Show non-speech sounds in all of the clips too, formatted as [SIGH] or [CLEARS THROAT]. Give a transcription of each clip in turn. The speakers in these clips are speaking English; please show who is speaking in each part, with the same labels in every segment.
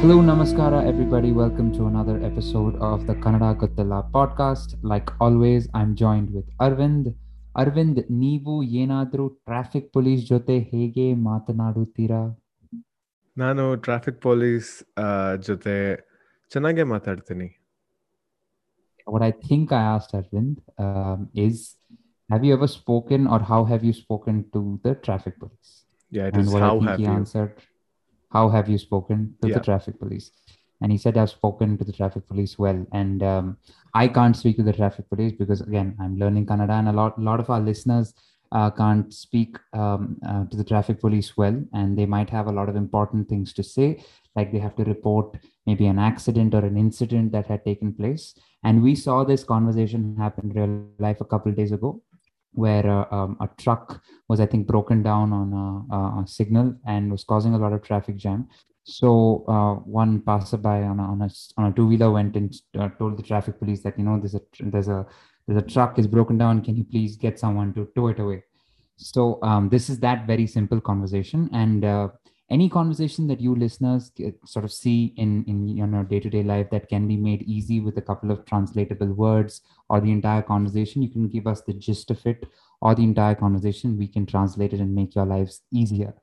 Speaker 1: Hello, Namaskara, everybody. Welcome to another episode of the Kannada Gottilla podcast. Like always, I'm joined with Arvind. Arvind ನೀವು ಏನಾದ್ರೂ traffic police ಜೊತೆ ಹೇಗೆ no
Speaker 2: ನಾನು traffic police ಜೊತೆ ಚೆನ್ನಾಗೆ ಮಾತಾಡ್ತೀನಿ
Speaker 1: What I think I asked Arvind um, is Have you ever spoken or how have you spoken to the traffic police?
Speaker 2: Yeah,
Speaker 1: and what
Speaker 2: how have
Speaker 1: he
Speaker 2: you?
Speaker 1: answered how have you spoken to the traffic police? And he said, I've spoken to the traffic police well. And um, I can't speak to the traffic police because, again, I'm learning Kannada, and a lot, lot of our listeners uh, can't speak um, uh, to the traffic police well. And they might have a lot of important things to say, like they have to report maybe an accident or an incident that had taken place. And we saw this conversation happen in real life a couple of days ago. Where uh, um, a truck was, I think, broken down on a, a, signal and was causing a lot of traffic jam. So uh, one passerby on a, on a, on a two wheeler went and uh, told the traffic police that you know there's a there's a there's a truck is broken down. Can you please get someone to tow it away? So um, this is that very simple conversation, and uh, any conversation that you listeners sort of see in in you know day to day life that can be made easy with a couple of translatable words or the entire conversation, you can give us the gist of it or the entire conversation. We can translate it and make your lives easier.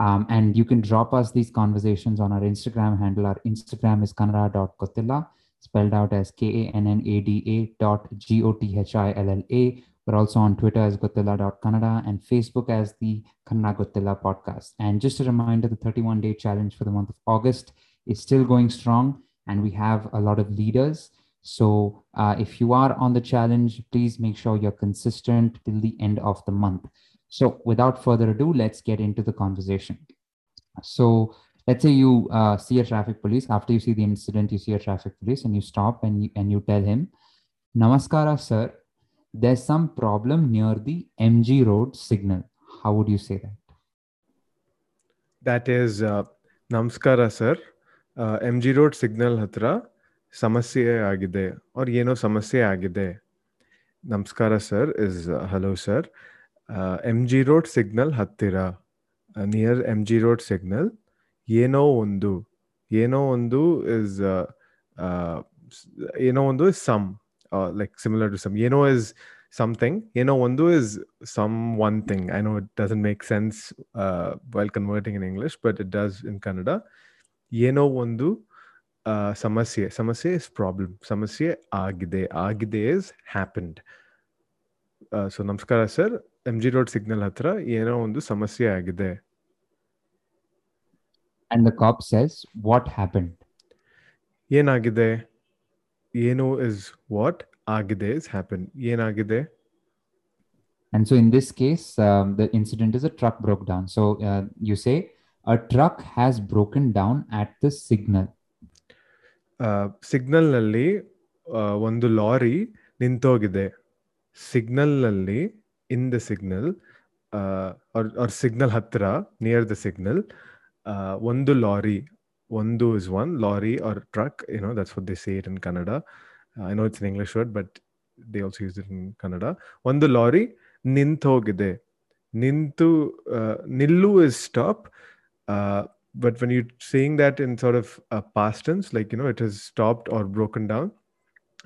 Speaker 1: Um, and you can drop us these conversations on our Instagram handle. Our Instagram is kannada.gottilla, spelled out as K A N N A D A dot G O T H I L L A. We're also on Twitter as Gottilla.kannada and Facebook as the Kannada Gottilla podcast. And just a reminder the 31 day challenge for the month of August is still going strong, and we have a lot of leaders. So uh, if you are on the challenge, please make sure you're consistent till the end of the month. So without further ado, let's get into the conversation. So let's say you uh, see a traffic police. After you see the incident, you see a traffic police and you stop and you, and you tell him, Namaskara, sir. There's some problem near the MG Road signal. How would you say that?
Speaker 2: That is uh, ನಮಸ್ಕಾರ sir M G road signal ಹತ್ರ ಸಮಸ್ಯೆ ಆಗಿದೆ ಅವ್ರ ಏನೋ ಸಮಸ್ಯೆ ಆಗಿದೆ ನಮಸ್ಕಾರ sir is hello sir M G road signal ಹತ್ತಿರ near M G road signal ಏನೋ ಒಂದು ಏನೋ ಒಂದು ಇಸ್ ಏನೋ ಒಂದು is some like similar to some ಏನೋ is something you know one is some one thing i know it doesn't make sense uh, while converting in english but it does in kannada ಏನೋ ಒಂದು ಸಮಸ್ಯೆ ಸಮಸ್ಯೆ is problem ಸಮಸ್ಯೆ ಆಗಿದೆ ಆಗಿದೆ is happened so ನಮಸ್ಕಾರ sir M G road signal ಹತ್ರ ಏನೋ ಒಂದು ಸಮಸ್ಯೆ ಆಗಿದೆ
Speaker 1: And the cop says, What happened?
Speaker 2: ಏನಾಗಿದೆ ಏನು ಇಸ್ ವಾಟ್ ಆಗಿದೆ ಇಸ್ ಹ್ಯಾಪನ್ ಏನಾಗಿದೆ
Speaker 1: And so in this case, um, the incident is a truck broke down. So uh, you say, A truck has broken down at the signal.
Speaker 2: ಸಿಗ್ನಲ್ನಲ್ಲಿ ಒಂದು lorry ನಿಂತೋಗಿದೆ ಸಿಗ್ನಲ್ನಲ್ಲಿ in the signal ಅವ್ರ signal ಹತ್ರ near the signal ಒಂದು lorry Ondu is one lorry or truck. You know, that's what they say it in Kannada. Uh, I know it's an English word, but they also use it in Kannada. Ondu lorry nintogide. Nintu uh, nillu is stop. Uh, but when you're saying that in sort of a past tense, like you know, it has stopped or broken down.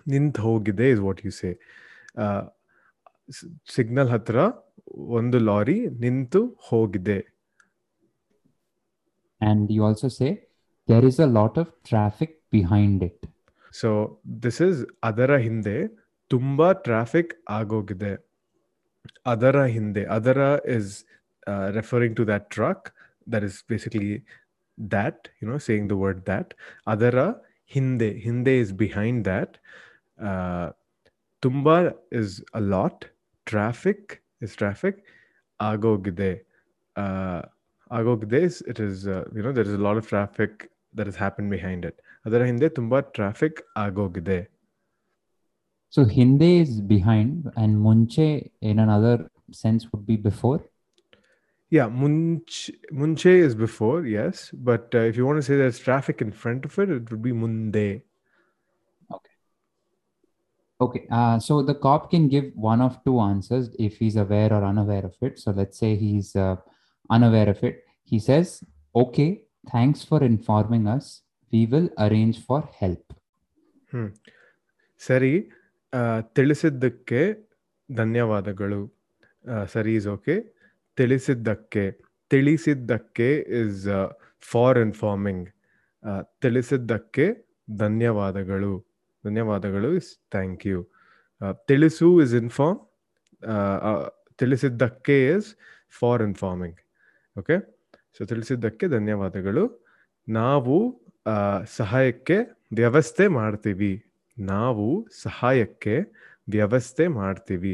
Speaker 2: Ninthogide is what you say. Uh, hatra ಹತ್ರ lorry nintu ನಿಂತು gide.
Speaker 1: And you also say There is a lot of traffic behind it.
Speaker 2: So this is ಅದರ ಹಿಂದೆ ತುಂಬಾ traffic ಆಗೋಗಿದೆ ಅದರ ಹಿಂದೆ ಅದರ is referring to that truck that is basically that you know saying the word that adara hinde hinde is behind that uh, tumba is a lot traffic is traffic agogide uh, agogide is it is uh, you know there is a lot of traffic that has happened behind it adara hinde tumba traffic agogide
Speaker 1: So Hinde is behind, and Munche, in another sense, would be before.
Speaker 2: Yeah, Munch, Munche is before, yes. But uh, if you want to say there's traffic in front of it, it would be Munde.
Speaker 1: Okay, uh, so the cop can give one of two answers if he's aware or unaware of it. So let's say he's uh, unaware of it. He says, Okay, thanks for informing us. We we will arrange for help.
Speaker 2: ಹ್ಮ್ ಸರಿ ಆ, ತಿಳಿಸಿದ್ದಕ್ಕೆ ಧನ್ಯವಾದಗಳು ಆ, ಸರಿ is okay ತಿಳಿಸಿದ್ದಕ್ಕೆ ತಿಳಿಸಿದ್ದಕ್ಕೆ is for informing ತಿಳಿಸಿದ್ದಕ್ಕೆ ಧನ್ಯವಾದಗಳು ಧನ್ಯವಾದಗಳು ಇಸ್ ಥ್ಯಾಂಕ್ ಯು ತಿಳಿಸು is inform ತಿಳಿಸಿದ್ದಕ್ಕೆ is for informing okay so ತಿಳಿಸಿದ್ದಕ್ಕೆ ಧನ್ಯವಾದಗಳು ನಾವು ಆ, ಸಹಾಯಕ್ಕೆ ವ್ಯವಸ್ಥೆ ಮಾಡ್ತೀವಿ ನಾವು ಸಹಾಯಕ್ಕೆ ವ್ಯವಸ್ಥೆ ಮಾಡ್ತೀವಿ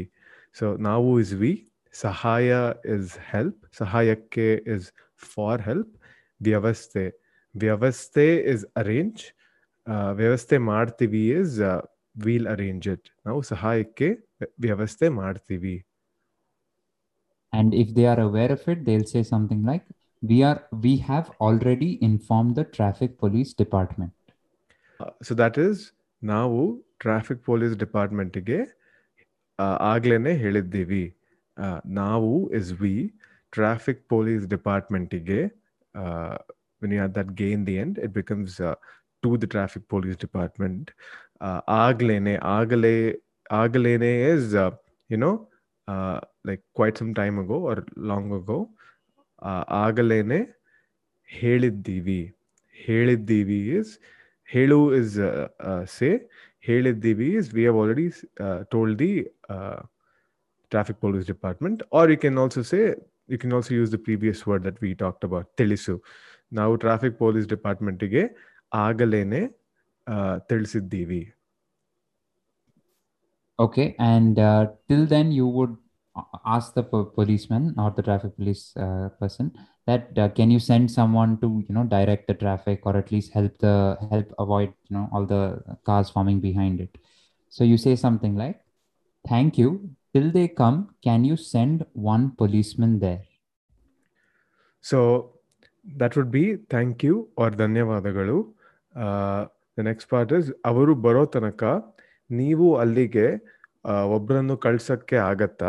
Speaker 2: ಸೊ ನಾವು ಇಸ್ ವಿ ಸಹಾಯ ಇಸ್ ಹೆಲ್ಪ್ ಸಹಾಯಕ್ಕೆ ಇಸ್ ಫಾರ್ ಹೆಲ್ಪ್ ವ್ಯವಸ್ಥೆ ವ್ಯವಸ್ಥೆ ಇಸ್ ಅರೇಂಜ್ ವ್ಯವಸ್ಥೆ ಮಾಡ್ತೀವಿ ಇಸ್ ವೀಲ್ ಅರೇಂಜ್ ಇಟ್ ನಾವು ಸಹಾಯಕ್ಕೆ ವ್ಯವಸ್ಥೆ ಮಾಡ್ತೀವಿ
Speaker 1: And if they are aware of it, they'll say something like, "We are we have already informed the traffic police department."
Speaker 2: So that is ನಾವು traffic police ಡಿಪಾರ್ಟ್ಮೆಂಟಿಗೆ ಆಗ್ಲೇ ಹೇಳಿದ್ದೀವಿ ಆ, ನಾವು is we traffic police ಡಿಪಾರ್ಟ್ಮೆಂಟಿಗೆ when you have that ಗೇ in the end it becomes to the traffic police department ಆಗ್ಲೇನೆ ಆಗಲೇ ಆಗಲೇನೆ is you know like quite some time ago or long ago ಆಗಲೇನೆ ಹೇಳಿದ್ದೀವಿ ಹೇಳಿದ್ದೀವಿ ಇಸ್ ಹೇಳು ಇಸ್ ಸೇ ಹೇಳಿದ್ದೀವಿ is we have already told the traffic police department or you can also say you can also use the previous word that we talked about ತಿಳಿಸು ನಾವು traffic police ಡಿಪಾರ್ಟ್ಮೆಂಟಿಗೆ ಆಗಲೇನೆ ಆ, ತಿಳಿಸಿದ್ದೀವಿ
Speaker 1: Okay, and uh, till then you would a- ask the po- policeman or the traffic police uh, person that uh, can you send someone to you know direct the traffic or at least help the help avoid you know all the cars forming behind it. So you say something like, "Thank you. Till they come, can you send one policeman there?"
Speaker 2: So that would be thank you are ಧನ್ಯವಾದಗಳು the next part is ಅವರು ಬರೋ ತನಕ ನೀವು ಅಲ್ಲಿಗೆ ಆ, ಒಬ್ರನ್ನು ಕಳ್ಸಕ್ಕೆ ಆಗತ್ತಾ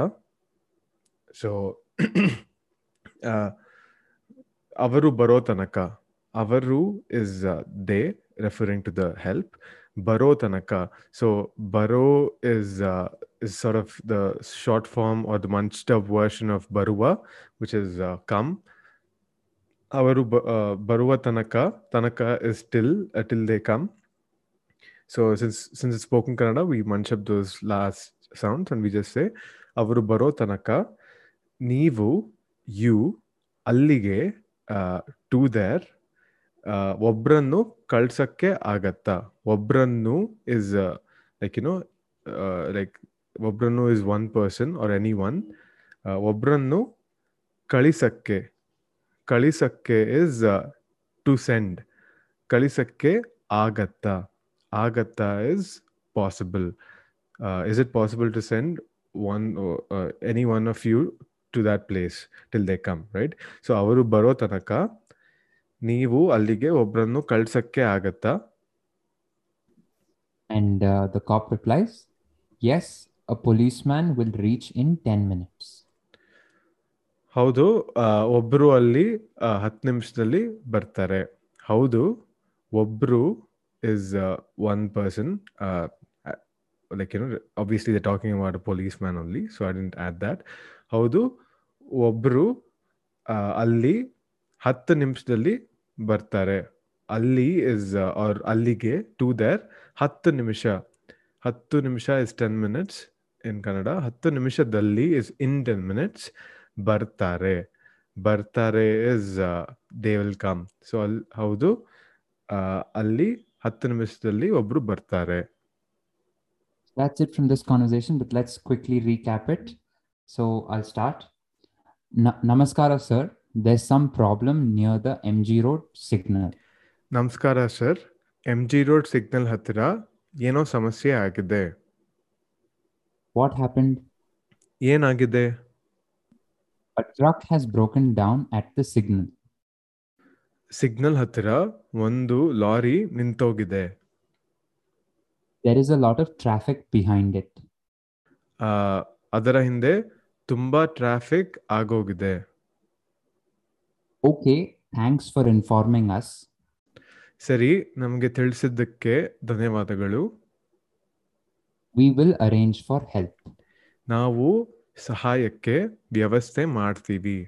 Speaker 2: so [CLEARS THROAT] ಅವರು ಬರೋ ತನಕ ಅವರು is they referring to the help ಬರೋ ತನಕ ಸೊ ಬರೋ is is sort of the short form are the ಮನ್ಸ್ಟ್ of version of ಬರುವ ವಿಚ್ ಇಸ್ ಕಮ್ ಅವರು ಬ- ಆ, ಬರುವ ತನಕ ತನಕ is till till they come so since since it spoken Kannada V Munch up those last sounds and we just say ಅವರು ಬರೋ ತನಕ ನೀವು ಯು ಅಲ್ಲಿಗೆ ಟು ದೇರ್ ಒಬ್ರನ್ನು ಕಳ್ಸಕ್ಕೆ ಆಗತ್ತಾ? ಒಬ್ರನ್ನು is like you know like ಒಬ್ರನ್ನು is one person or any one ಒಬ್ರನ್ನು ಕಳಿಸಕ್ಕೆ ಕಳಿಸಕ್ಕೆ ಇಸ್ ಟು ಸೆಂಡ್ ಕಳಿಸಕ್ಕೆ ಆಗತ್ತಾ? ಆಗತ್ತಾ is possible is it possible to send one any one of you to that place till they come right so ಅವರು ಬರೋ ತನಕ ನೀವು ಅಲ್ಲಿಗೆ ಒಬ್ಬರನ್ನು ಕಳ್ಸಕ್ಕೆ ಆಗತ್ತಾ?
Speaker 1: And uh, the cop replies, "Yes, a policeman will reach in 10 minutes."
Speaker 2: ಹೌದು ಒಬ್ಬರು ಅಲ್ಲಿ ಹತ್ತು ನಿಮಿಷದಲ್ಲಿ ಬರ್ತಾರೆ. ಹೌದು ಒಬ್ರು is one person like you obviously the talking about police man only so I didn't add that ಹೌದು ಒಬ್ರು ಅಲ್ಲಿ ಹತ್ತು ನಿಮಿಷದಲ್ಲಿ ಬರ್ತಾರೆ. ಅಲ್ಲಿ ಇಸ್ ಅವ್ರ ಅಲ್ಲಿಗೆ ಟು ದೇರ್ ಹತ್ತು ನಿಮಿಷ. ಹತ್ತು ನಿಮಿಷ is ten minutes in Kannada ಹತ್ತು ನಿಮಿಷದಲ್ಲಿ ಇಸ್ ಇನ್ ಟೆನ್ ಮಿನಿಟ್ಸ್ ಬರ್ತಾರೆ. ಬರ್ತಾರೆ is they will come so ಅಲ್ಲಿ ಹೌದು. ಅಲ್ಲಿ ಹತ್ತು ನಿಮಿಷದಲ್ಲಿ ಒಬ್ರು ಬರ್ತಾರೆ.
Speaker 1: That's it from this conversation, but let's quickly recap it. So I'll start. Na- Namaskara, sir. There's some problem near the MG Road signal.
Speaker 2: ನಮಸ್ಕಾರ sir M G road signal ಹತ್ತಿರ ಏನೋ ಸಮಸ್ಯೆ ಆಗಿದೆ
Speaker 1: What happened?
Speaker 2: ಏನಾಗಿದೆ
Speaker 1: A truck has broken down at the signal.
Speaker 2: Signal ಹತ್ತಿರ ಒಂದು lorry ನಿಂತೋಗಿದೆ
Speaker 1: There is a lot of traffic behind it.
Speaker 2: ಆ, ಅದರ ಹಿಂದೆ ತುಂಬಾ ಟ್ರಾಫಿಕ್ ಆಗೋಗಿದೆ.
Speaker 1: Okay thanks for informing us
Speaker 2: ಸರಿ ನಮಗೆ ತಿಳಿಸಿದ್ದಕ್ಕೆ ಧನ್ಯವಾದಗಳು.
Speaker 1: We will arrange for help
Speaker 2: ನಾವು ಸಹಾಯಕ್ಕೆ ವ್ಯವಸ್ಥೆ ಮಾಡ್ತೀವಿ.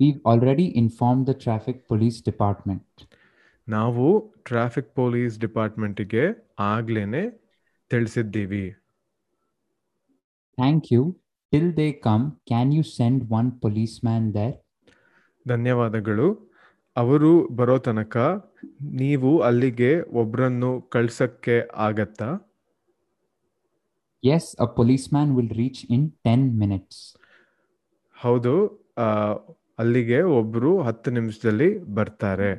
Speaker 1: We already inform the traffic police department
Speaker 2: ನಾವು ಟ್ರಾಫಿಕ್ ಪೊಲೀಸ್ ಡಿಪಾರ್ಟ್ಮೆಂಟಿಗೆ ಆಗ್ಲೇನೆ ತಿಳಿಸಿದ್ದೀವಿ.
Speaker 1: Thank you till they come can you send one police man
Speaker 2: ಧನ್ಯವಾದಗಳು. ಅವರು ಬರೋ ತನಕ ನೀವು ಅಲ್ಲಿಗೆ ಒಬ್ಬರನ್ನು ಕಳ್ಸಕ್ಕೆ ಆಗತ್ತಾ?
Speaker 1: Yes a police man will reach in ten minutes
Speaker 2: ಹೌದು ಅಲ್ಲಿಗೆ ಒಬ್ರು ಹತ್ತು ನಿಮಿಷದಲ್ಲಿ ಬರ್ತಾರೆ.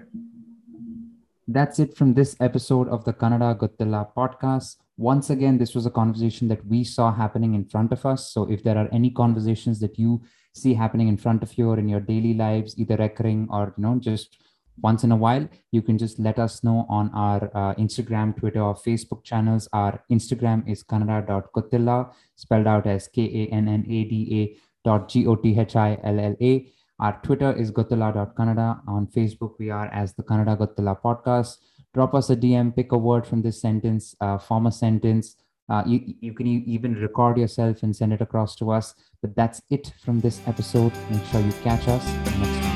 Speaker 1: That's it from this episode of the Kannada Gottilla podcast Once again, this was a conversation that we saw happening in front of us. So, if there are any conversations that you see happening in front of you or in your daily lives, either recurring or you know just once in a while, you can just let us know on our uh, Instagram, Twitter, or Facebook channels. Our Instagram is kannada.gottilla, spelled out as K A N N A D A dot G O T H I L L A. Our Twitter is gottilla.kannada. On Facebook, we are as the Kannada Gottilla podcast. Drop us a DM, pick a word from this sentence, uh, form a sentence. Uh, you, you can even record yourself and send it across to us. But that's it from this episode. Make sure you catch us next week.